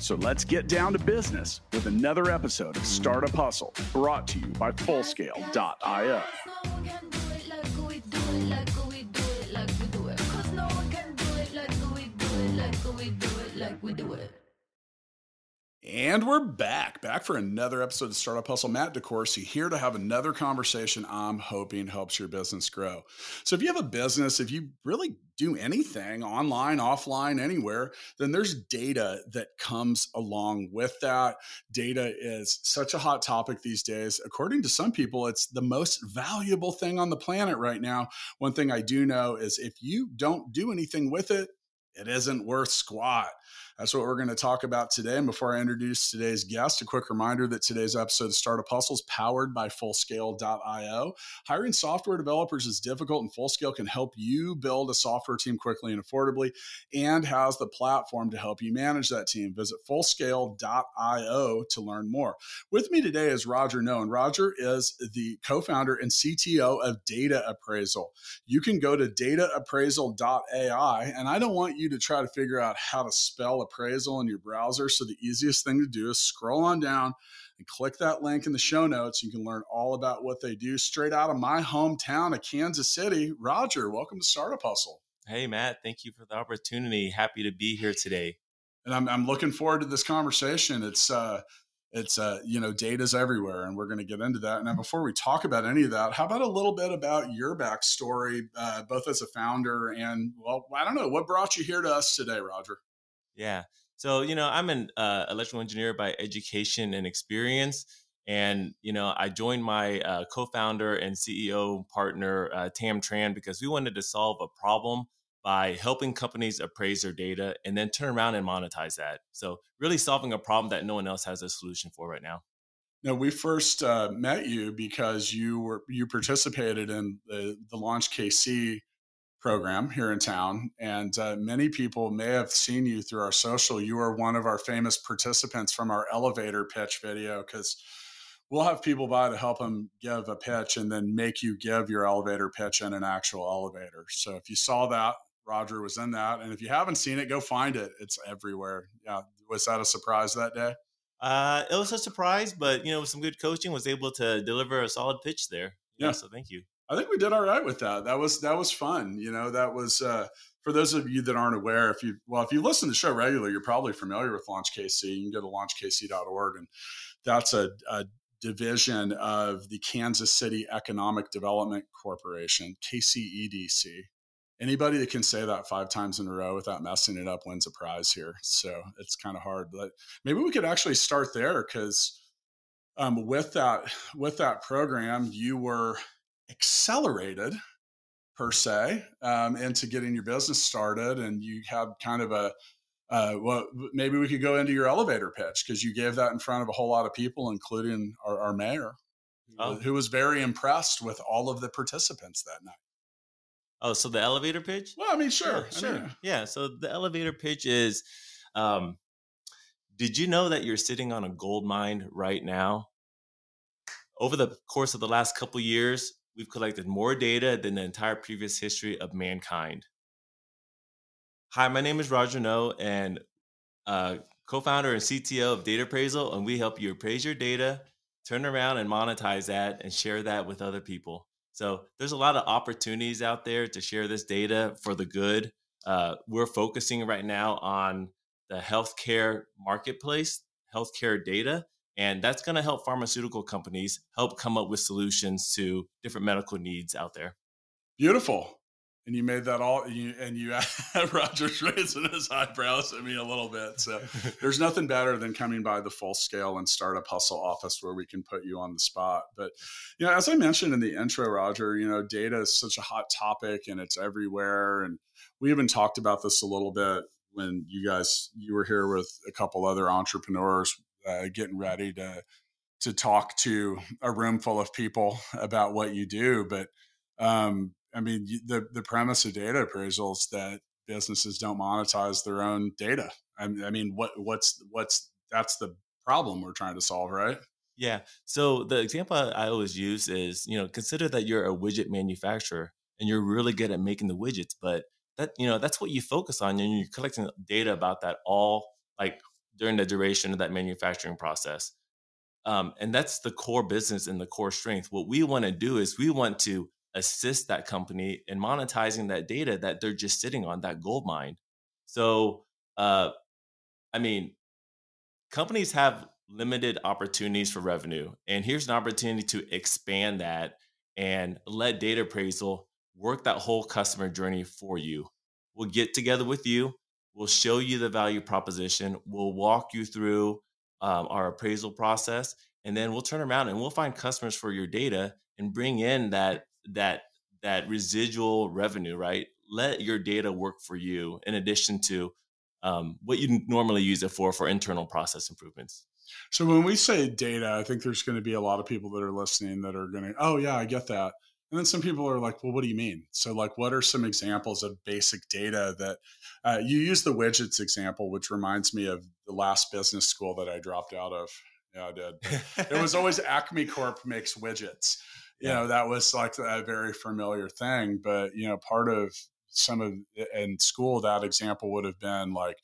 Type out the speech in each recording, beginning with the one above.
So let's get down to business with another episode of Startup Hustle brought to you by Fullscale.io. And we're back, back for another episode of Startup Hustle. Matt DeCoursey here to have another conversation I'm hoping helps your business grow. So, if you have a business, if you really do anything online, offline, anywhere, then there's data that comes along with that. Data is such a hot topic these days. According to some people, it's the most valuable thing on the planet right now. One thing I do know is if you don't do anything with it, it isn't worth squat. That's what we're going to talk about today. And before I introduce today's guest, a quick reminder that today's episode of Startup Hustle is powered by Fullscale.io. Hiring software developers is difficult, and Fullscale can help you build a software team quickly and affordably and has the platform to help you manage that team. Visit Fullscale.io to learn more. With me today is Roger and Roger is the co founder and CTO of Data Appraisal. You can go to dataappraisal.ai, and I don't want you to try to figure out how to spell appraisal in your browser. So the easiest thing to do is scroll on down and click that link in the show notes. You can learn all about what they do straight out of my hometown of Kansas City. Roger, welcome to Startup Hustle. Hey, Matt, thank you for the opportunity. Happy to be here today. And I'm, I'm looking forward to this conversation. It's, uh, it's uh, you know data's everywhere and we're going to get into that now before we talk about any of that how about a little bit about your backstory uh, both as a founder and well i don't know what brought you here to us today roger yeah. So, you know, I'm an uh, electrical engineer by education and experience. And, you know, I joined my uh, co founder and CEO partner, uh, Tam Tran, because we wanted to solve a problem by helping companies appraise their data and then turn around and monetize that. So, really solving a problem that no one else has a solution for right now. Now, we first uh, met you because you were you participated in the, the Launch KC program here in town. And uh, many people may have seen you through our social. You are one of our famous participants from our elevator pitch video because we'll have people by to help them give a pitch and then make you give your elevator pitch in an actual elevator. So if you saw that, Roger was in that. And if you haven't seen it, go find it. It's everywhere. Yeah. Was that a surprise that day? Uh, it was a surprise, but you know, with some good coaching, was able to deliver a solid pitch there. Yeah. yeah so thank you. I think we did all right with that. That was that was fun. You know, that was uh, for those of you that aren't aware. If you well, if you listen to the show regularly, you're probably familiar with Launch KC. You can go to launchkc.org, and that's a, a division of the Kansas City Economic Development Corporation, KCEDC. Anybody that can say that five times in a row without messing it up wins a prize here. So it's kind of hard, but maybe we could actually start there because um, with that with that program, you were accelerated per se um, into getting your business started and you had kind of a uh, well maybe we could go into your elevator pitch because you gave that in front of a whole lot of people including our, our mayor oh. who was very impressed with all of the participants that night. Oh so the elevator pitch? Well i mean sure yeah, sure I mean, yeah so the elevator pitch is um, did you know that you're sitting on a gold mine right now? Over the course of the last couple years we've collected more data than the entire previous history of mankind. Hi, my name is Roger Noe, and uh, co-founder and CTO of Data Appraisal, and we help you appraise your data, turn around and monetize that, and share that with other people. So there's a lot of opportunities out there to share this data for the good. Uh, we're focusing right now on the healthcare marketplace, healthcare data, and that's going to help pharmaceutical companies help come up with solutions to different medical needs out there. Beautiful. And you made that all, you, and you had Roger's raising his eyebrows at me a little bit. So there's nothing better than coming by the full scale and startup hustle office where we can put you on the spot. But, you know, as I mentioned in the intro, Roger, you know, data is such a hot topic and it's everywhere. And we even talked about this a little bit when you guys you were here with a couple other entrepreneurs uh, getting ready to to talk to a room full of people about what you do. But Um, I mean, the the premise of data appraisal is that businesses don't monetize their own data. I, I mean, what what's what's that's the problem we're trying to solve, right? Yeah. So the example I always use is, you know, consider that you're a widget manufacturer and you're really good at making the widgets, but that, you know, that's what you focus on and you're collecting data about that all like during the duration of that manufacturing process. Um, and that's the core business and the core strength. What we want to do is we want to assist that company in monetizing that data that they're just sitting on, that gold mine. So, uh, I mean, companies have limited opportunities for revenue. And here's an opportunity to expand that and let data appraisal work that whole customer journey for you. We'll get together with you. We'll show you the value proposition. We'll walk you through um, our appraisal process, and then we'll turn around and we'll find customers for your data and bring in that that that residual revenue. Right? Let your data work for you in addition to um, what you normally use it for for internal process improvements. So when we say data, I think there's going to be a lot of people that are listening that are going to, oh yeah, I get that. And then some people are like, well, what do you mean? So like, what are some examples of basic data that uh, you use the widgets example, which reminds me of the last business school that I dropped out of. Yeah, I did. it was always Acme Corp makes widgets. You yeah. know, that was like a very familiar thing. But, you know, part of some of in school, that example would have been like,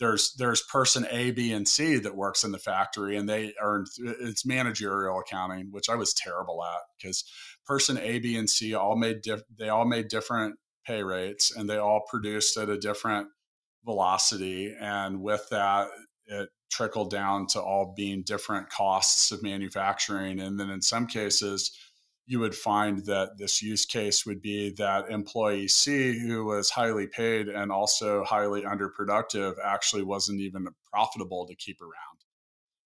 there's there's person A, B, and C that works in the factory, and they earn it's managerial accounting, which I was terrible at because person A, B, and C all made diff, they all made different pay rates, and they all produced at a different velocity, and with that, it trickled down to all being different costs of manufacturing, and then in some cases you would find that this use case would be that employee C, who was highly paid and also highly underproductive, actually wasn't even profitable to keep around.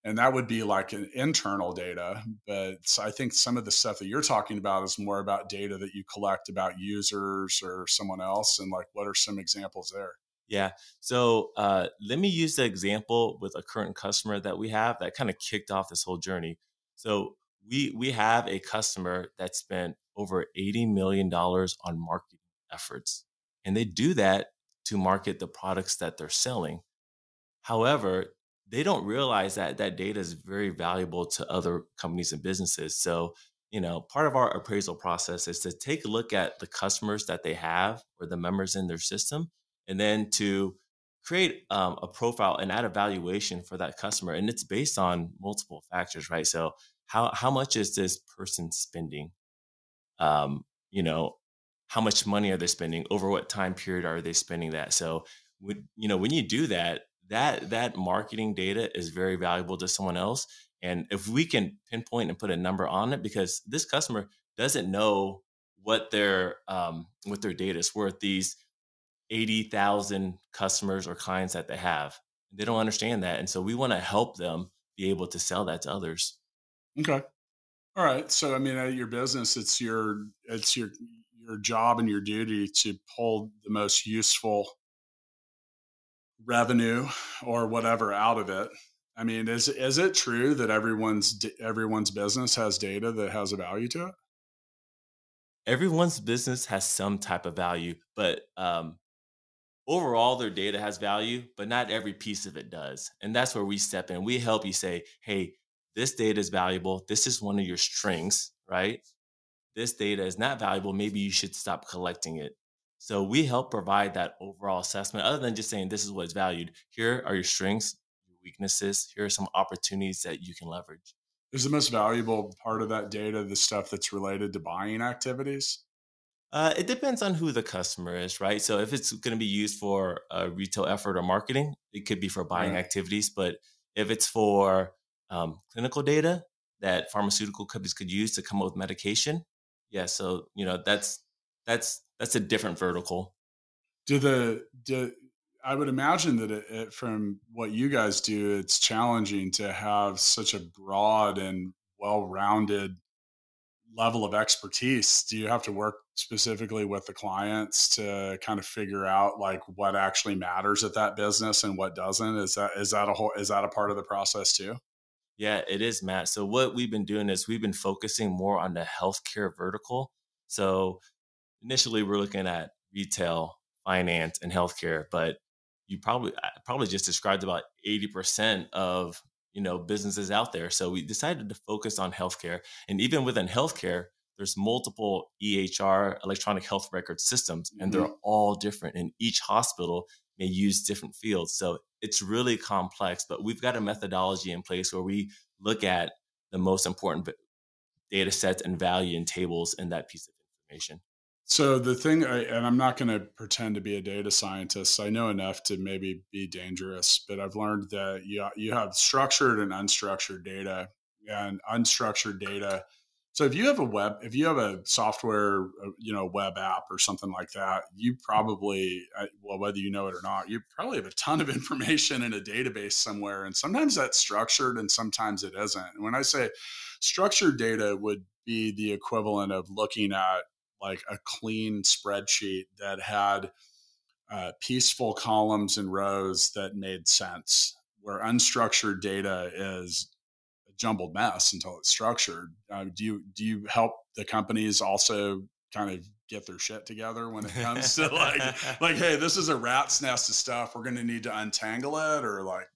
And that would be like an internal data. But I think some of the stuff that you're talking about is more about data that you collect about users or someone else. And like, what are some examples there? Yeah. So uh, let me use the example with a current customer that we have that kind of kicked off this whole journey. So we we have a customer that spent over 80 million dollars on marketing efforts and they do that to market the products that they're selling however they don't realize that that data is very valuable to other companies and businesses. So you know part of our appraisal process is to take a look at the customers that they have or the members in their system and then to create um, a profile and add a valuation for that customer. And it's based on multiple factors right? So how how much is this person spending? Um you know how much money are they spending? Over what time period are they spending that? So when, you know when you do that that that marketing data is very valuable to someone else and if we can pinpoint and put a number on it because this customer doesn't know what their um, what their data is worth these 80,000 customers or clients that they have they don't understand that and so we want to help them be able to sell that to others Okay. All right. So I mean, at your business, it's your it's your your job and your duty to pull the most useful revenue or whatever out of it. I mean, is is it true that everyone's everyone's business has data that has a value to it? Everyone's business has some type of value, but um, overall, their data has value, but not every piece of it does. And that's where we step in. We help you say, "Hey, this data is valuable. This is one of your strengths, right? This data is not valuable. Maybe you should stop collecting it. So we help provide that overall assessment other than just saying this is what's valued. Here are your strengths, your weaknesses. Here are some opportunities that you can leverage. Is the most valuable part of that data the stuff that's related to buying activities? Uh, it depends on who the customer is, right? So if it's going to be used for a retail effort or marketing, it could be for buying right. activities. But if it's for um, clinical data that pharmaceutical companies could use to come up with medication. Yeah, so you know that's that's that's a different vertical. Do the do I would imagine that it, it, from what you guys do, it's challenging to have such a broad and well-rounded level of expertise. Do you have to work specifically with the clients to kind of figure out like what actually matters at that business and what doesn't? Is that is that a whole is that a part of the process too? Yeah, it is, Matt. So what we've been doing is we've been focusing more on the healthcare vertical. So initially, we're looking at retail, finance, and healthcare, but you probably probably just described about 80% of you know businesses out there. So we decided to focus on healthcare and even within healthcare there's multiple ehr electronic health record systems and mm-hmm. they're all different and each hospital may use different fields. So it's really complex but we've got a methodology in place where we look at the most important data sets and value and tables in that piece of information so the thing, and I'm not going to pretend to be a data scientist. I know enough to maybe be dangerous, but I've learned that you you have structured and unstructured data, and unstructured data. So if you have a web, if you have a software, uh, you know, web app or something like that, you probably, uh, well, whether you know it or not, you probably have a ton of information in a database somewhere, and sometimes that's structured and sometimes it isn't. And when I say structured data, would be the equivalent of looking at like a clean spreadsheet that had uh, peaceful columns and rows that made sense, where unstructured data is a jumbled mess until it's structured. Uh, do you do you help the companies also kind of get their shit together when it comes to like like hey, this is a rat's nest of stuff. We're going to need to untangle it, or like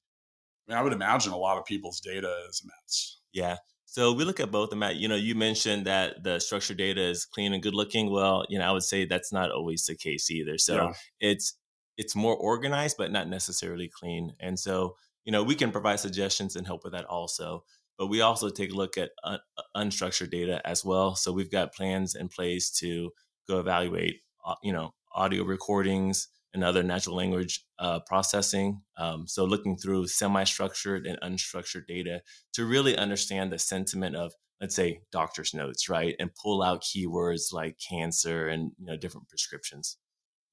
I, mean, I would imagine a lot of people's data is a mess. Yeah. So we look at both of them. You know, you mentioned that the structured data is clean and good looking. Well, you know, I would say that's not always the case either. So yeah. it's it's more organized, but not necessarily clean. And so, you know, we can provide suggestions and help with that also. But we also take a look at un- unstructured data as well. So we've got plans in place to go evaluate, uh, you know, audio recordings, and other natural language uh, processing. Um, so looking through semi-structured and unstructured data to really understand the sentiment of, let's say, doctor's notes, right, and pull out keywords like cancer and you know different prescriptions.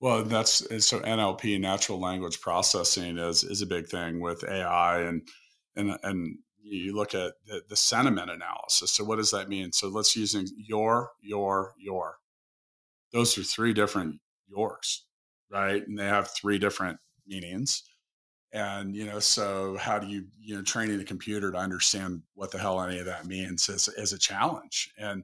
Well, that's so NLP, natural language processing, is is a big thing with AI, and and and you look at the, the sentiment analysis. So what does that mean? So let's using your, your, your. Those are three different yours right? And they have three different meanings. And, you know, so how do you, you know, training the computer to understand what the hell any of that means is, is a challenge. And,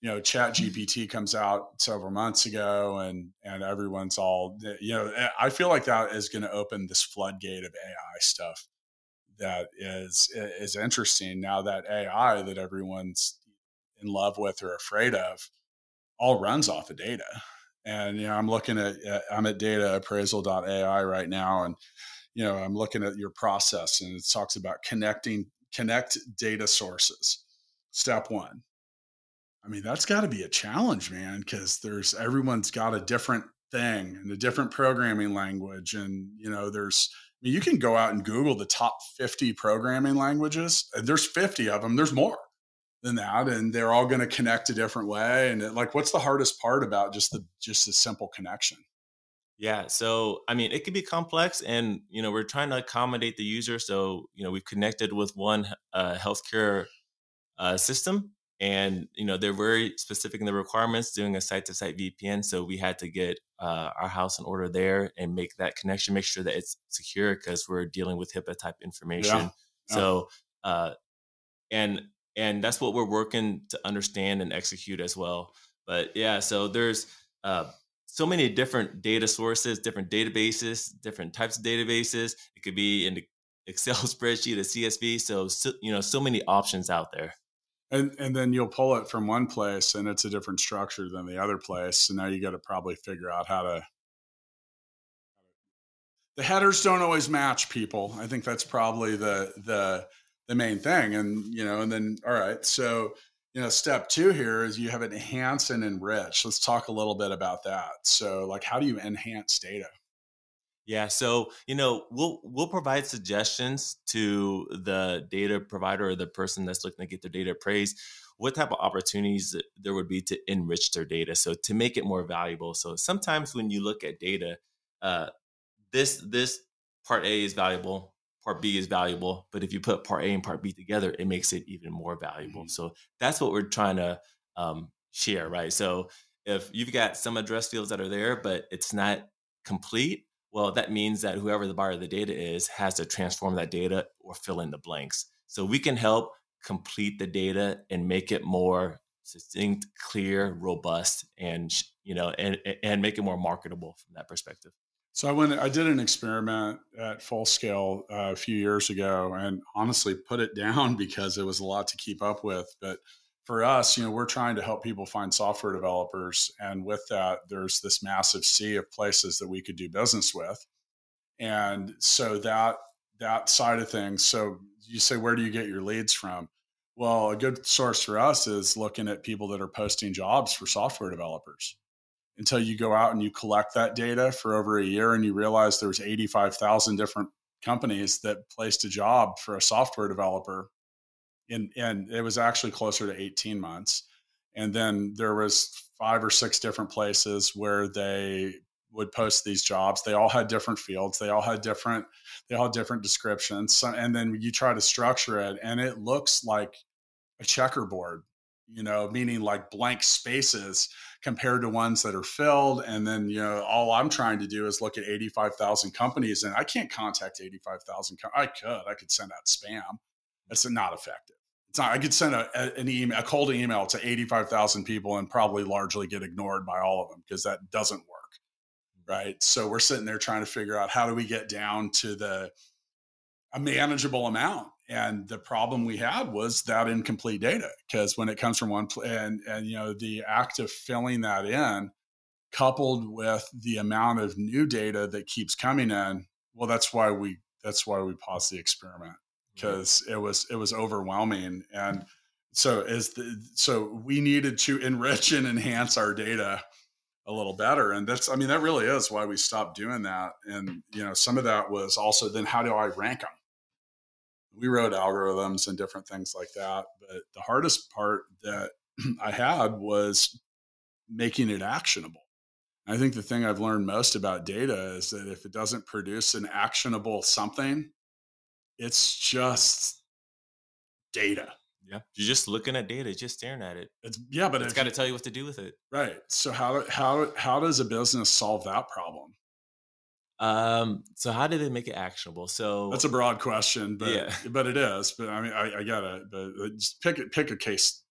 you know, ChatGPT comes out several months ago and, and everyone's all, you know, eh, I feel like that is going to open this floodgate of AI stuff that is, is interesting now that AI that everyone's in love with or afraid of all runs off of data and you know i'm looking at uh, i'm at data dataappraisal.ai right now and you know i'm looking at your process and it talks about connecting connect data sources. Step one. I mean that's got to be a challenge man because there's everyone's got a different thing and a different programming language and you know there's I mean, you can go out and google the top 50 programming languages and there's 50 of them there's more than that and they're all going to connect a different way and it, like what's the hardest part about just the just the simple connection yeah so i mean it can be complex and you know we're trying to accommodate the user so you know we've connected with one uh, healthcare uh, system and you know they're very specific in the requirements doing a site to site vpn so we had to get uh, our house in order there and make that connection make sure that it's secure because we're dealing with hipaa type information yeah. So uh, and and that's what we're working to understand and execute as well. But yeah so there's uh, so many different data sources different databases different types of databases. It could be in the excel spreadsheet a csv so, so you know so many options out there. And and then you'll pull it from one place and it's a different structure than the other place. So now you got to probably figure out how to the headers don't always match people. I think that's probably the the the main thing. And, you know, and then, all right. So, you know, step two here is you have enhance and enrich. Let's talk a little bit about that. So, like, how do you enhance data? Yeah, so you know we'll we'll provide suggestions to the data provider or the person that's looking to get their data appraised. What type of opportunities there would be to enrich their data, so to make it more valuable. So sometimes when you look at data, uh, this this part A is valuable, part B is valuable, but if you put part A and part B together, it makes it even more valuable. Mm-hmm. So that's what we're trying to um, share, right? So if you've got some address fields that are there, but it's not complete, well, that means that whoever the buyer of the data is has to transform that data or fill in the blanks. So we can help complete the data and make it more succinct, clear, robust, and you know, and and make it more marketable from that perspective. So I went. I did an experiment at full scale uh, a few years ago, and honestly put it down because it was a lot to keep up with. But for us, you know, we're trying to help people find software developers, and with that, there's this massive sea of places that we could do business with, and so that that side of things. So you say, where do you get your leads from? Well, a good source for us is looking at people that are posting jobs for software developers. Until you go out and you collect that data for over a year and you realize there's 85,000 different companies that placed a job for a software developer. And, and it was actually closer to 18 months. And then there was five or six different places where they would post these jobs. They all had different fields. They all had different they all had different descriptions. So, and then you try to structure it, and it looks like a checkerboard. You know, meaning like blank spaces compared to ones that are filled. And then you know, all I'm trying to do is look at 85,000 companies, and I can't contact 85,000. Com- I could. I could send out spam. That's not effective. It's not, I could send a, an email, a cold email to 85,000 people and probably largely get ignored by all of them because that doesn't work right? So we're sitting there trying to figure out how do we get down to the a manageable amount. And the problem we had was that incomplete data because when it comes from one and and you know the act of filling that in coupled with the amount of new data that keeps coming in, well that's why we that's why we paused the experiment because it was it was overwhelming. And so as the so we needed to enrich and enhance our data a little better. And that's i mean that really is why we stopped doing that. And you know some of that was also then how do i rank them we wrote algorithms and different things like that but the hardest part that i had was making it actionable i think the thing i've learned most about data is that if it doesn't produce an actionable something it's just data yeah, you're just looking at data, just staring at it. It's yeah, but it's got to tell you what to do with it. Right. So how how how does a business solve that problem? Um. So how do they make it actionable? So that's a broad question, but yeah. but it is. But I mean, I, I get it. But just pick pick a case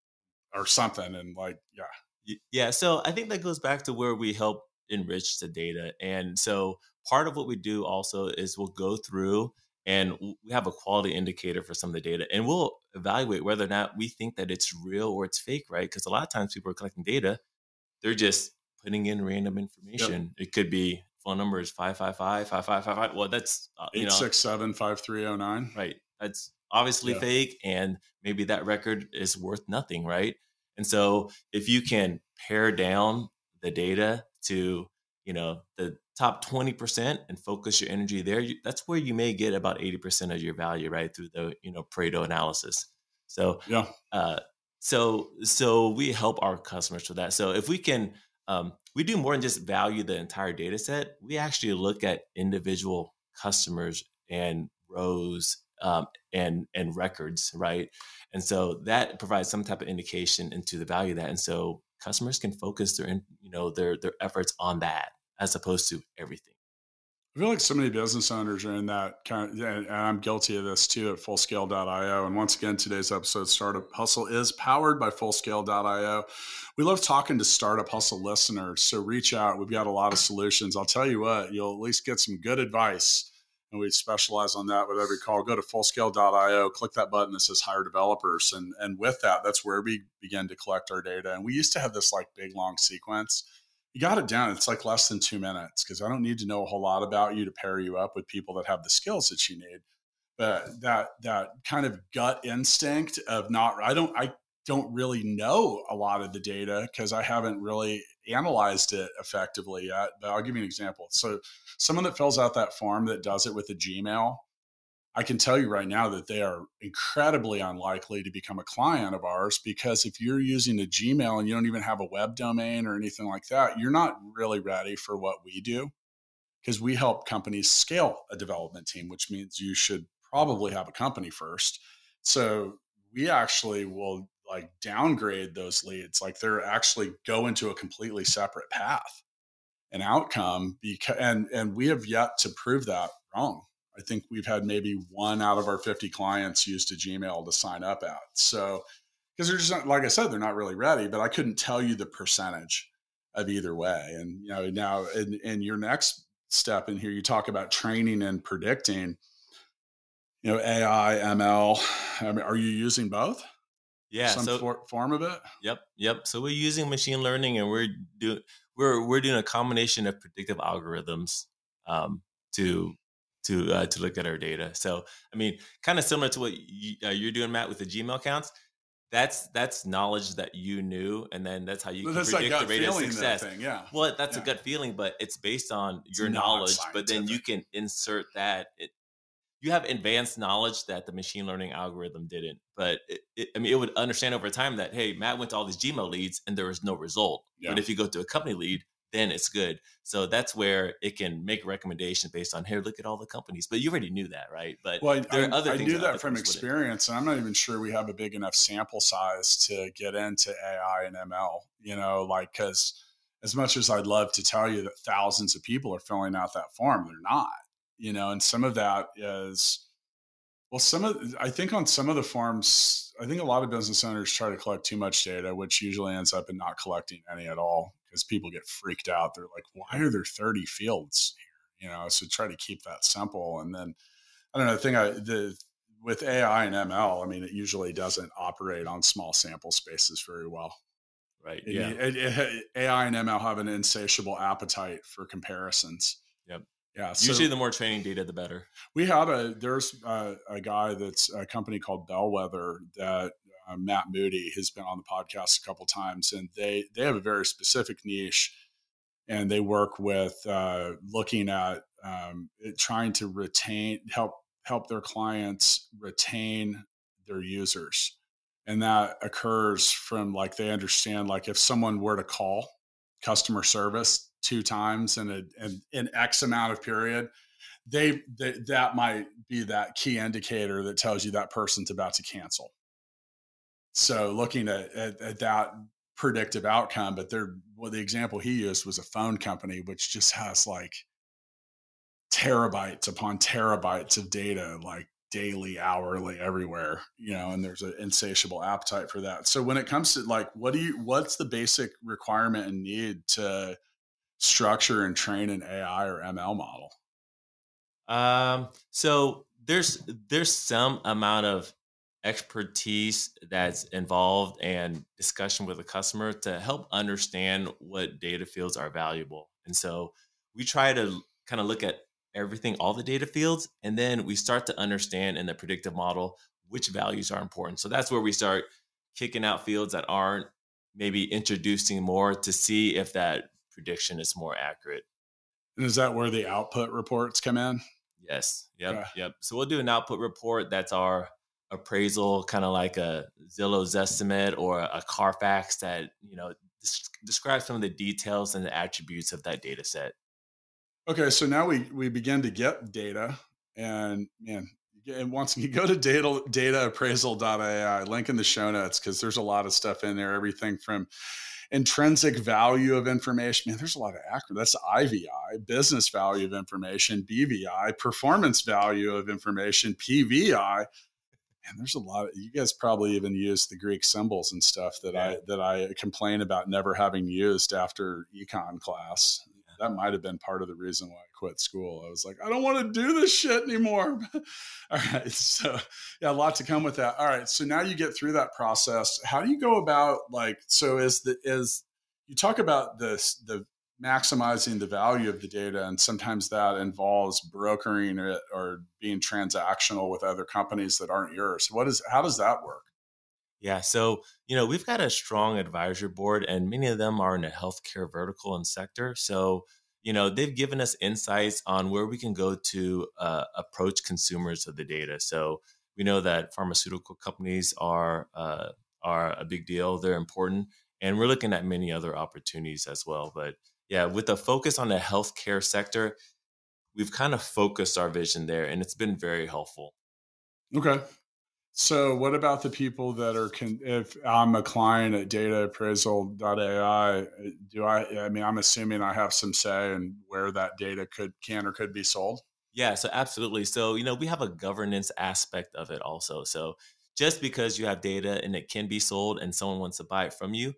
or something, and like yeah, yeah. So I think that goes back to where we help enrich the data, and so part of what we do also is we'll go through and we have a quality indicator for some of the data and we'll evaluate whether or not we think that it's real or it's fake right because a lot of times people are collecting data they're just putting in random information yep. it could be phone number is 555 5555 well that's uh, 867 5309 right. That's obviously yeah. fake and maybe that record is worth nothing right? And so if you can pare down the data to you know the top 20% and focus your energy there you, that's where you may get about 80% of your value right through the you know pareto analysis. So yeah. uh, so so we help our customers with that. So if we can um, we do more than just value the entire data set. We actually look at individual customers and rows um, and and records right? And so that provides some type of indication into the value of that. And so customers can focus their you know their their efforts on that as opposed to everything. I feel like so many business owners are in that kind of, and I'm guilty of this too at fullscale.io. And once again, today's episode, Startup Hustle, is powered by fullscale.io. We love talking to Startup Hustle listeners. So reach out. We've got a lot of solutions. I'll tell you what, you'll at least get some good advice. And we specialize on that with every call. Go to fullscale.io, click that button that says hire developers. And, and with that, that's where we begin to collect our data. And we used to have this like big long sequence you got it down. It's like less than two minutes because I don't need to know a whole lot about you to pair you up with people that have the skills that you need. But that that kind of gut instinct of not I don't I don't really know a lot of the data because I haven't really analyzed it effectively yet. But I'll give you an example. So someone that fills out that form that does it with a Gmail, I can tell you right now that they are incredibly unlikely to become a client of ours because if you're using a Gmail and you don't even have a web domain or anything like that, you're not really ready for what we do because we help companies scale a development team, which means you should probably have a company first. So we actually will like downgrade those leads, like they're actually go into a completely separate path and outcome because and and we have yet to prove that wrong I think we've had maybe one out of our 50 clients used a Gmail to sign up at. So because they're just not, like I said, they're not really ready. But I couldn't tell you the percentage of either way. And you know, now in, in your next step in here, you talk about training and predicting. You know, AI, ML. I mean, are you using both? Yeah, some so for, form of it. Yep, yep. So we're using machine learning, and we're doing we're we're doing a combination of predictive algorithms um, to to uh, to look at our data. So I mean, kind of similar to what you, uh, you're doing, Matt, with the Gmail accounts. That's that's knowledge that you knew, and then that's how you Well, can predict the rate of success. thing. Yeah. Well, that's Yeah. a gut feeling, but it's based on It's your knowledge. But then you can insert that. It, you have advanced knowledge that the machine learning algorithm didn't. But it, it, I mean, it would understand over time that hey, Matt went to all these Gmail leads and there was no result. Yeah. But if you go to a company lead, then it's good. So that's where it can make recommendations based on here. Look at all the companies. But you already knew that, right? But Well, I, there are other I things knew that that from experience, and I'm not even sure we have a big enough sample size to get into AI and ML. You know, like because as much as I'd love to tell you that thousands of people are filling out that form, they're not. You know, and some of that is well, some of I think on some of the forms, I think a lot of business owners try to collect too much data, which usually ends up in not collecting any at all because people get freaked out. They're like, "Why are there 30 fields here?" You know, so try to keep that simple, and then I don't know. The thing I the with AI and ML, I mean, it usually doesn't operate on small sample spaces very well. Right. It- Yeah. it- it- AI and ML have an insatiable appetite for comparisons. Yep. Yeah. So Usually, the more training data, the better. we have a there's a, a guy that's a company called Bellwether that uh, Matt Moody has been on the podcast a couple times, and they they have a very specific niche, and they work with uh, looking at um, it- trying to retain help help their clients retain their users, and that occurs from like they understand like if someone were to call customer service two times in a in, in X amount of period they, they that might be that key indicator that tells you that person's about to cancel. So looking at, at, at that predictive outcome, but there, well, the example he used was a phone company which just has like terabytes upon terabytes of data, like daily, hourly, everywhere, you know, and there's an insatiable appetite for that. So when it comes to like, what do you, what's the basic requirement and need to structure and train an AI or ML model? Um, so there's there's some amount of expertise that's involved and discussion with the customer to help understand what data fields are valuable. And so we try to kind of look at everything, all the data fields, and then we start to understand in the predictive model which values are important. So that's where we start kicking out fields that aren't, maybe introducing more to see if that prediction is more accurate. And is that where the output reports come in? Yes. Yep. Okay. Yep. So we'll do an output report. That's our appraisal, kind of like a Zillow's estimate or a Carfax that you know des- describes some of the details and the attributes of that data set. Okay, so now we we begin to get data, and man, and once you go to data dataappraisal.ai, link in the show notes because there's a lot of stuff in there. Everything from intrinsic value of information. Man, there's a lot of acronyms. That's IVI, business value of information, BVI, performance value of information, PVI. And there's a lot of you guys probably even use the Greek symbols and stuff that I that I complain about never having used after econ class. That might have been part of the reason why I quit school. I was like, I don't want to do this shit anymore. All right. So yeah, a lot to come with that. All right. So now you get through that process. How do you go about like so is the is you talk about this the maximizing the value of the data and sometimes that involves brokering it or being transactional with other companies that aren't yours what is how does that work Yeah. So, you know, we've got a strong advisory board, and many of them are in the healthcare vertical and sector. So, you know, they've given us insights on where we can go to uh, approach consumers of the data. So, we know that pharmaceutical companies are uh, are a big deal; they're important, and we're looking at many other opportunities as well. But yeah, with a focus on the healthcare sector, we've kind of focused our vision there, and it's been very helpful. okay so what about the people that are con- if i'm a client at data dataappraisal.ai do i i mean i'm assuming i have some say in where that data could can or could be sold Yeah, so absolutely. So, you know, we have a governance aspect of it also. So, just because you have data and it can be sold and someone wants to buy it from you,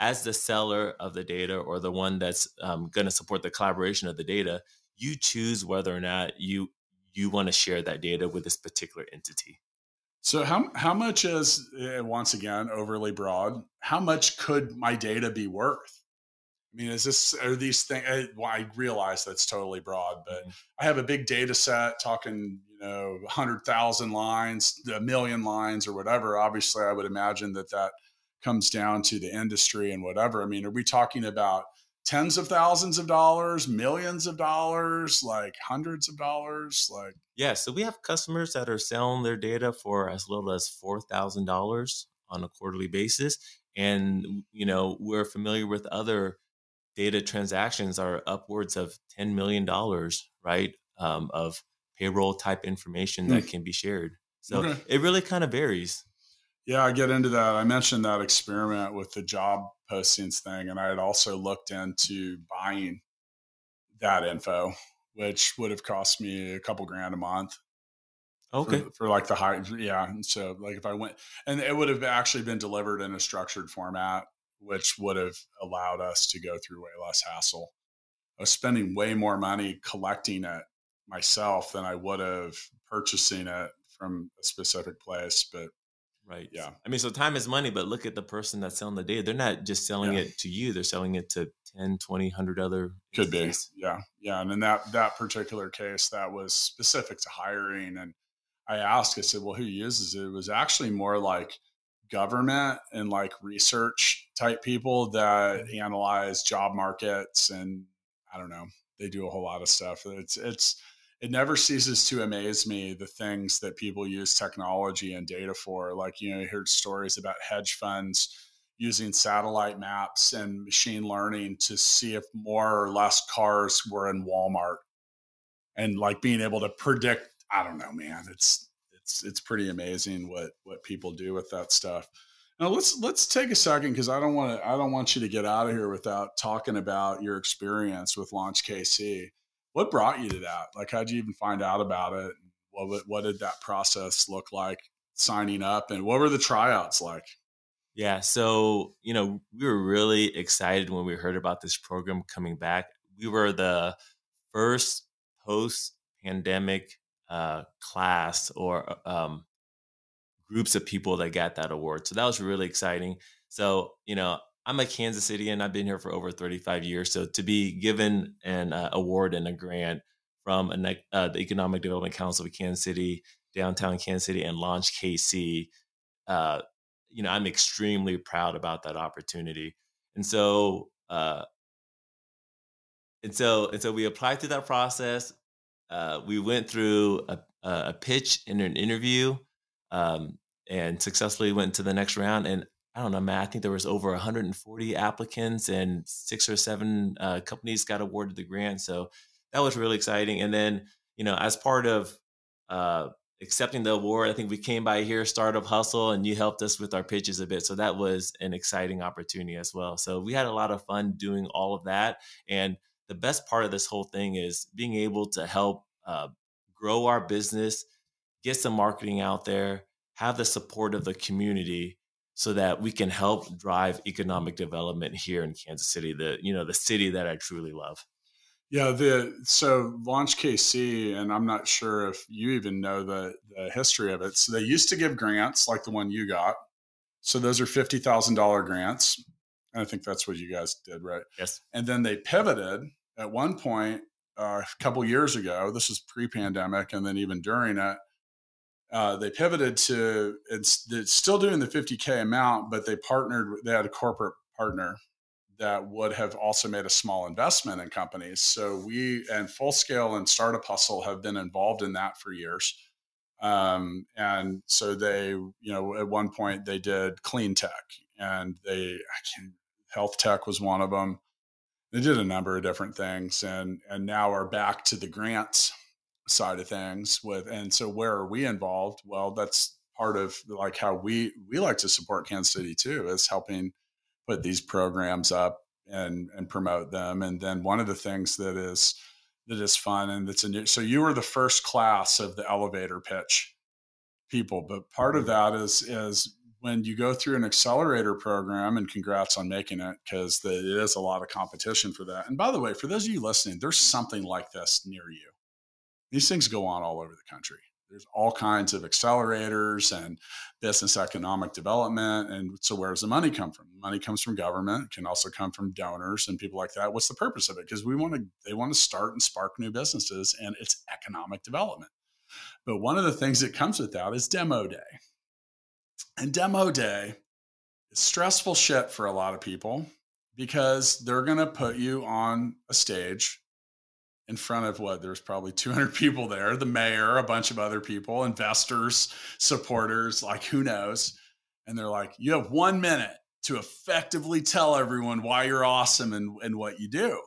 as the seller of the data or the one that's um, going to support the collaboration of the data, you choose whether or not you you want to share that data with this particular entity. So how how much is uh, once again overly broad? How much could my data be worth? I mean, is this are these things? I, well, I realize that's totally broad, but mm-hmm. I have a big data set talking, you know, hundred thousand lines, a million lines, or whatever. Obviously, I would imagine that that comes down to the industry and whatever. I mean, are we talking about tens of thousands of dollars, millions of dollars, like hundreds of dollars? Like, yeah. So we have customers that are selling their data for as little as $4,000 on a quarterly basis. And, you know, we're familiar with other data transactions are upwards of $10 million, right? Um, of payroll type information mm. that can be shared. So okay. it really kind of varies. Yeah, I get into that. I mentioned that experiment with the job postings thing, and I had also looked into buying that info, which would have cost me a couple grand a month. Okay. For, for, like the high, yeah. And so, like, if I went, and it would have actually been delivered in a structured format, which would have allowed us to go through way less hassle. I was spending way more money collecting it myself than I would have purchasing it from a specific place. But Right. Yeah. I mean, so time is money, but look at the person that's selling the data. They're not just selling yeah. it to you, they're selling it to 10, 20, 100 other. Could be. Yeah. Yeah. And in that, that particular case, that was specific to hiring. And I asked, I said, well, who uses it? It was actually more like government and like research type people that analyze job markets. And I don't know, they do a whole lot of stuff. It's, it's, it never ceases to amaze me the things that people use technology and data for. Like, you know, you hear stories about hedge funds using satellite maps and machine learning to see if more or less cars were in Walmart and like being able to predict. I don't know, man. It's it's it's pretty amazing what what people do with that stuff. Now let's let's take a second because I don't want to I don't want you to get out of here without talking about your experience with Launch KC what brought you to that? Like, how'd you even find out about it? What what did that process look like signing up, and what were the tryouts like? Yeah, so you know, we were really excited when we heard about this program coming back. We were the first post-pandemic uh, class or um, groups of people that got that award. So that was really exciting. So you know, I'm a Kansas City and I've been here for over 35 years. So to be given an uh, award and a grant from uh, the Economic Development Council of Kansas City, downtown Kansas City, and Launch KC, uh, you know, I'm extremely proud about that opportunity. And so, uh, and so, and so we applied to that process. Uh, we went through a, a pitch and an interview, um, and successfully went to the next round. And I don't know. I think there was over 140 applicants, and six or seven uh, companies got awarded the grant. So that was really exciting. And then, you know, as part of uh, accepting the award, I think we came by here, Startup Hustle, and you helped us with our pitches a bit. So that was an exciting opportunity as well. So we had a lot of fun doing all of that. And the best part of this whole thing is being able to help uh, grow our business, get some marketing out there, have the support of the community so that we can help drive economic development here in Kansas City, the you know the city that I truly love. Yeah, the so Launch KC, and I'm not sure if you even know the the history of it. So they used to give grants like the one you got. So those are fifty thousand dollar grants. And I think that's what you guys did, right? Yes. And then they pivoted at one point uh, a couple years ago. This was pre-pandemic, and then even during it, uh, they pivoted to it's, it's still doing the 50k amount, but they partnered. They had a corporate partner that would have also made a small investment in companies. So we and Full Scale and Startup Hustle have been involved in that for years. Um, and so they, you know, at one point they did clean tech, and they health tech was one of them. They did a number of different things, and and now are back to the grants side of things with and so where are we involved well that's part of like how we we like to support kansas city too is helping put these programs up and and promote them and then one of the things that is that is fun and that's a new so you were the first class of the elevator pitch people. But part of that is is when you go through an accelerator program, and congrats on making it because it is a lot of competition for that. And by the way, for those of you listening, there's something like this near you. These things go on all over the country. There's all kinds of accelerators and business economic development. And so, where does the money come from? Money comes from government. It can also come from donors and people like that. What's the purpose of it? Because we want to, they want to start and spark new businesses, and it's economic development. But one of the things that comes with that is demo day. And demo day is stressful shit for a lot of people because they're going to put you on a stage in front of what there's probably 200 people there the mayor a bunch of other people investors supporters like who knows? And they're like you have one minute to effectively tell everyone why you're awesome and, and what you do.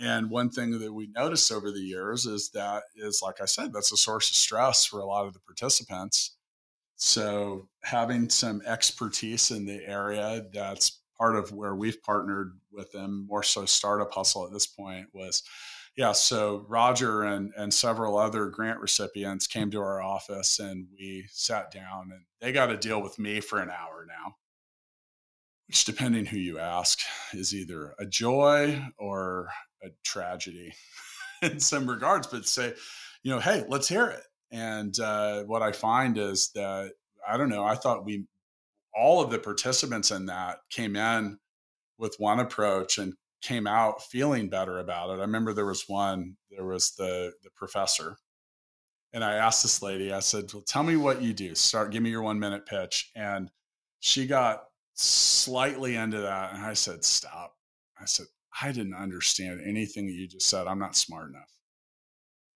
And one thing that we noticed over the years is that is like i said that's a source of stress for a lot of the participants. So having some expertise in the area that's part of where we've partnered with them more so startup hustle at this point was yeah, so Roger and, and several other grant recipients came to our office and we sat down and they got to deal with me for an hour now, which, depending who you ask, is either a joy or a tragedy in some regards. But say, you know, hey, let's hear it. And uh, what I find is that, I don't know, I thought we, all of the participants in that came in with one approach and came out feeling better about it. I remember there was one, there was the the professor. And I asked this lady, I said, Well, tell me what you do. Start, give me your one minute pitch. And she got slightly into that. And I said, Stop. I said, I didn't understand anything that you just said. I'm not smart enough.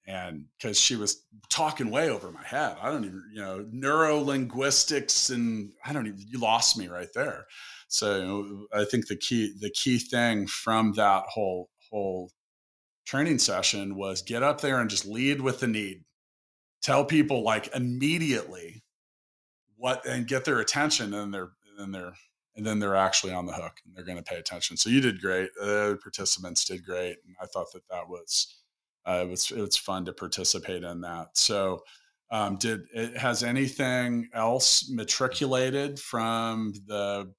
And because she was talking way over my head, I don't even, you know, neuro linguistics, and I don't even, you lost me right there. So I think the key the key thing from that whole whole training session was get up there and just lead with the need. Tell people like immediately what and get their attention and they're and they're and then they're actually on the hook and they're going to pay attention. So you did great. The participants did great, and I thought that that was uh, it was it was fun to participate in that. So um, did it has anything else matriculated from the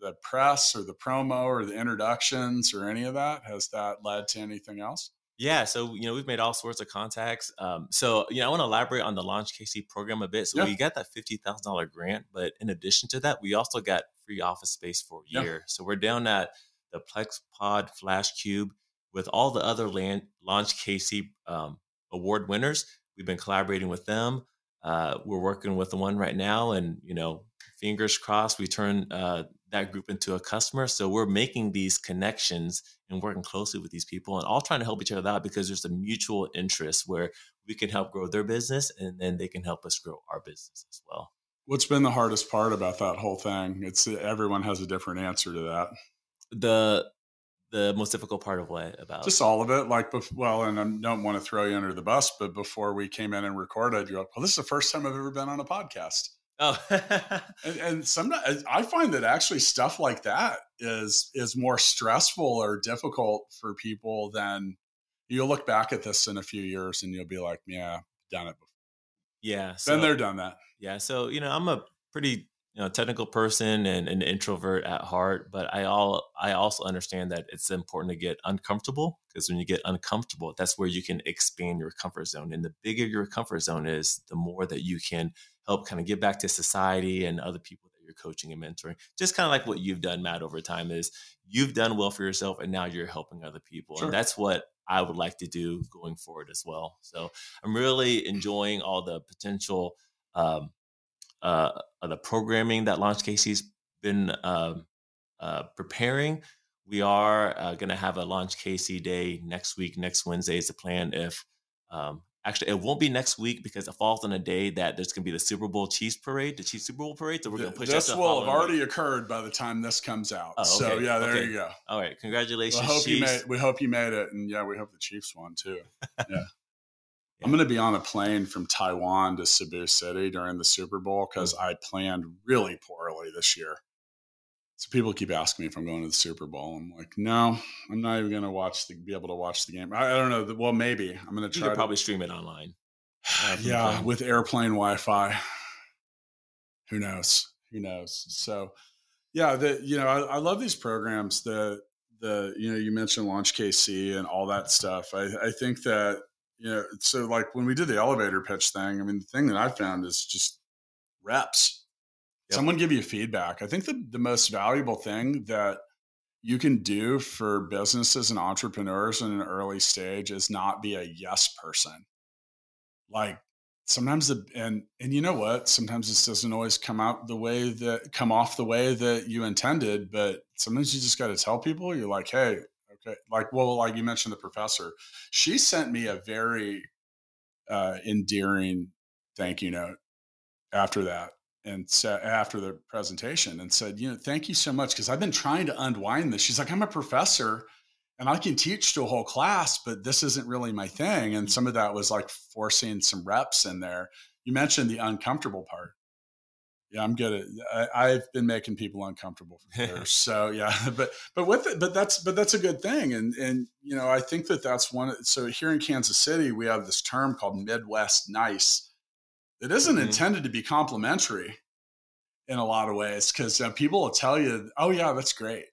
the press or the promo or the introductions or any of that? Has that led to anything else? Yeah, so you know we've made all sorts of contacts. Um, so you know I want to elaborate on the Launch KC program a bit. So yeah. we got that fifty thousand dollar grant, but in addition to that, we also got free office space for a year. Yeah. So we're down at the Plex Pod Flash Cube with all the other land, Launch KC um, award winners We've been collaborating with them. Uh, we're working with the one right now, and you know, fingers crossed, we turn uh, that group into a customer. So we're making these connections and working closely with these people, and all trying to help each other out because there's a mutual interest where we can help grow their business, and then they can help us grow our business as well. What's been the hardest part about that whole thing? It's everyone has a different answer to that. The the most difficult part of what about just all of it like well and i don't want to throw you under the bus but before we came in and recorded you're like well this is the first time i've ever been on a podcast. Oh. And, and sometimes i find that actually stuff like that is is more stressful or difficult for people than you'll look back at this in a few years and you'll be like yeah done it before yeah so, then they're done that. Yeah so you know i'm a pretty you know technical person and an introvert at heart but i all i also understand that it's important to get uncomfortable because when you get uncomfortable that's where you can expand your comfort zone and the bigger your comfort zone is the more that you can help kind of give back to society and other people that you're coaching and mentoring just kind of like what you've done matt over time is you've done well for yourself and now you're helping other people sure. and that's what i would like to do going forward as well so i'm really enjoying all the potential um, uh, the programming that Launch KC's been uh, uh, preparing. We are uh, going to have a Launch KC day next week. Next Wednesday is the plan. If um, actually, it won't be next week because it falls on a day that there's going to be the Super Bowl Chiefs parade, the Chiefs Super Bowl parade. So we're going to push this will have already week. occurred by the time this comes out. Oh, okay. So yeah, there okay. you go. All right, congratulations. Hope you made. We hope you made it, and yeah, we hope the Chiefs won too. Yeah. Yeah. I'm going to be on a plane from Taiwan to Cebu City during the Super Bowl because mm-hmm. I planned really poorly this year. So people keep asking me if I'm going to the Super Bowl. I'm like, no, I'm not even going to watch the be able to watch the game. I, I don't know. Well, maybe I'm going to try. You could probably stream it online. Uh, yeah, with airplane Wi-Fi. who knows? Who knows? So, yeah, the you know, I, I love these programs. The the you know, you mentioned Launch KC and all that stuff. I, I think that you know, so like when we did the elevator pitch thing, I mean, the thing that I found is just reps. Yep. Someone give you feedback. I think the the most valuable thing that you can do for businesses and entrepreneurs in an early stage is not be a yes person. Like sometimes the and and you know what sometimes this doesn't always come out the way that come off the way that you intended but sometimes you just got to tell people you're like hey like well like you mentioned the professor she sent me a very uh endearing thank you note after that and said after the presentation and said you know thank you so much because i've been trying to unwind this she's like i'm a professor and I can teach to a whole class, but this isn't really my thing. And some of that was like forcing some reps in there. You mentioned the uncomfortable part. Yeah, I'm good at. I, have been making people uncomfortable for years. so yeah, but but with it, but that's but that's a good thing. And and you know, I think that that's one. So here in Kansas City, we have this term called Midwest Nice. It isn't mm-hmm. intended to be complimentary in a lot of ways because uh, people will tell you, "Oh yeah, that's great,"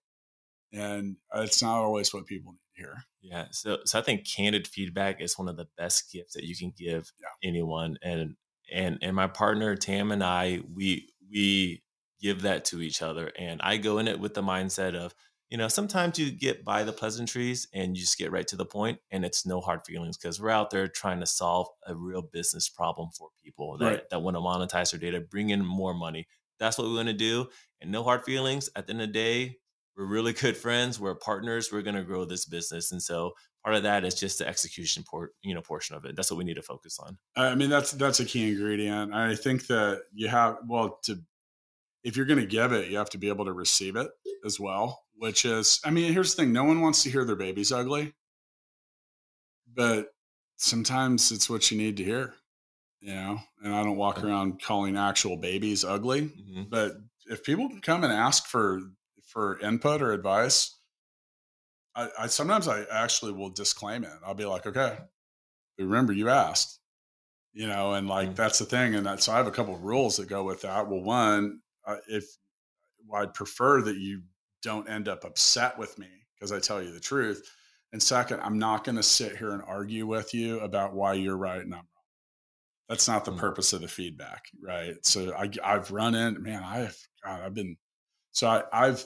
and it's not always what people need to hear. Yeah, so so I think candid feedback is one of the best gifts that you can give yeah. anyone, and and and my partner Tam and I we we give that to each other, and I go in it with the mindset of you know sometimes you get by the pleasantries and you just get right to the point, and it's no hard feelings because we're out there trying to solve a real business problem for people that right. that want to monetize their data, bring in more money. That's what we want to do, and no hard feelings. At the end of the day, we're really good friends we're partners we're going to grow this business and so part of that is just the execution port you know portion of it. That's what we need to focus on. I mean that's that's a key ingredient. I think that you have well to if you're going to give it you have to be able to receive it as well which is i mean here's the thing no one wants to hear their baby's ugly. But sometimes it's what you need to hear you know? And i don't walk around calling actual babies ugly mm-hmm. but if people come and ask for for input or advice, I, I sometimes I actually will disclaim it. I'll be like, okay, remember you asked, you know, and like mm-hmm. that's the thing. And that, so I have a couple of rules that go with that. Well, one, uh, if well, I'd prefer that you don't end up upset with me because I tell you the truth. And second, I'm not going to sit here and argue with you about why you're right and I'm wrong. That's not the mm-hmm. purpose of the feedback, right? So I, I've run in, man, I've, God, I've been, so I, I've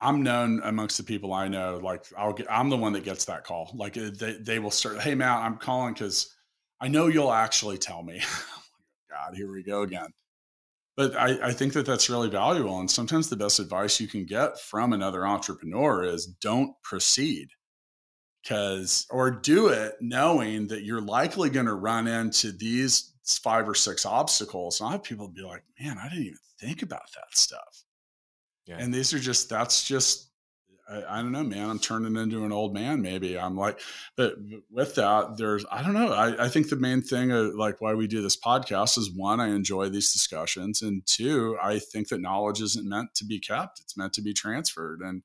I'm known amongst the people I know. Like I'll get, I'm the one that gets that call. Like uh, they, they will start. Hey, Matt, I'm calling because I know you'll actually tell me. God, here we go again. But I, I think that that's really valuable. And sometimes the best advice you can get from another entrepreneur is don't proceed because or do it knowing that you're likely going to run into these five or six obstacles. And I have people be like, man, I didn't even think about that stuff. Yeah. And these are just, that's just, I, I, don't know, man. I'm turning into an old man, maybe. I'm like, but with that, there's, I don't know. I, I think the main thing, of, like, why we do this podcast is one, I enjoy these discussions. And two, I think that knowledge isn't meant to be kept, it's meant to be transferred. And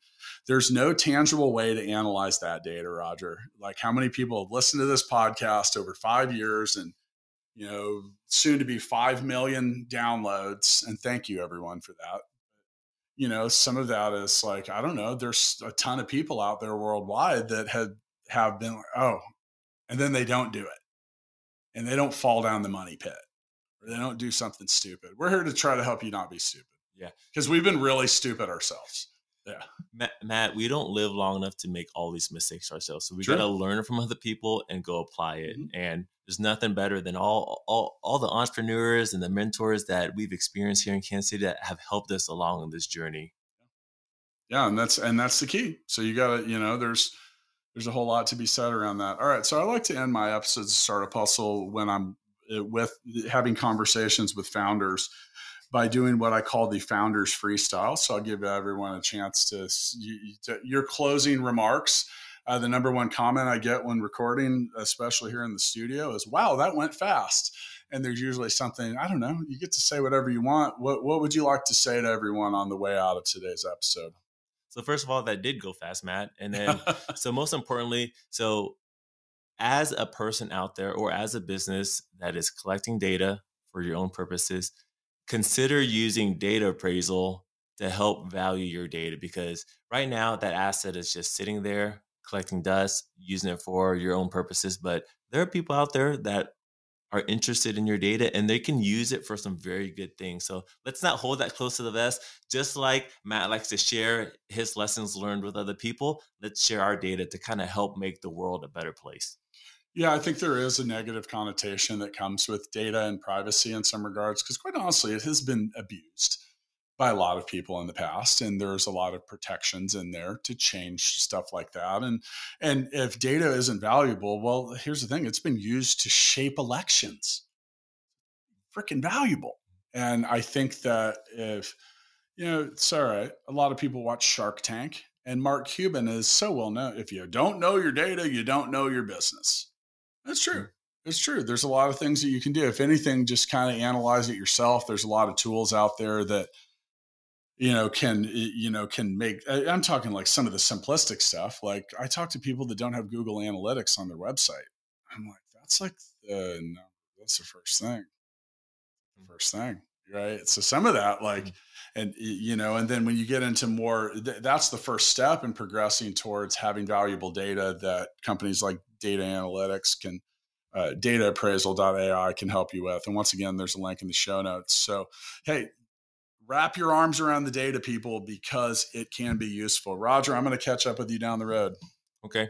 there's no tangible way to analyze that data, Roger. Like, how many people have listened to this podcast over five years and, you know, soon to be 5 million downloads. And thank you, everyone, for that you know, some of that is like, I don't know, there's a ton of people out there worldwide that had have been like, oh, and then they don't do it. And they don't fall down the money pit or they don't do something stupid. We're here to try to help you not be stupid. Yeah. Because we've been really stupid ourselves. Yeah. Matt, Matt, we don't live long enough to make all these mistakes ourselves. So we got to learn from other people and go apply it. Mm-hmm. And there's nothing better than all, all all the entrepreneurs and the mentors that we've experienced here in Kansas City that have helped us along on this journey. Yeah, and that's and that's the key. So you got to, you know, there's there's a whole lot to be said around that. All right, so I like to end my episodes of Startup Hustle when I'm eh, with having conversations with founders by doing what I call the founders freestyle. So I'll give everyone a chance to, to your closing remarks. Uh, the number one comment I get when recording, especially here in the studio, is "Wow, that went fast." And there's usually something I don't know. You get to say whatever you want. What What would you like to say to everyone on the way out of today's episode? So first of all, that did go fast, Matt. And then, so most importantly, so as a person out there or as a business that is collecting data for your own purposes, consider using data appraisal to help value your data because right now that asset is just sitting there collecting dust, using it for your own purposes. But there are people out there that are interested in your data and they can use it for some very good things. So let's not hold that close to the vest. Just like Matt likes to share his lessons learned with other people, let's share our data to kind of help make the world a better place. Yeah, I think there is a negative connotation that comes with data and privacy in some regards, because quite honestly, it has been abused by a lot of people in the past and there's a lot of protections in there to change stuff like that and and if data isn't valuable well here's the thing it's been used to shape elections. Freaking valuable and i think that if you know it's all right a lot of people watch shark tank and mark cuban is so well known if you don't know your data you don't know your business that's true. It's true. There's a lot of things that you can do. If anything, just kind of analyze it yourself. There's a lot of tools out there that you know can you know can make i'm talking like some of the simplistic stuff. Like i talk to people that don't have google analytics on their website. I'm like that's like the no that's the first thing. The mm. first thing right so some of that like mm-hmm. and you know and then when you get into more that's the first step in progressing towards having valuable data that companies like data analytics can uh, dataappraisal.ai can help you with and once again there's a link in the show notes so hey wrap your arms around the data people because it can be useful. Roger, I'm going to catch up with you down the road. Okay.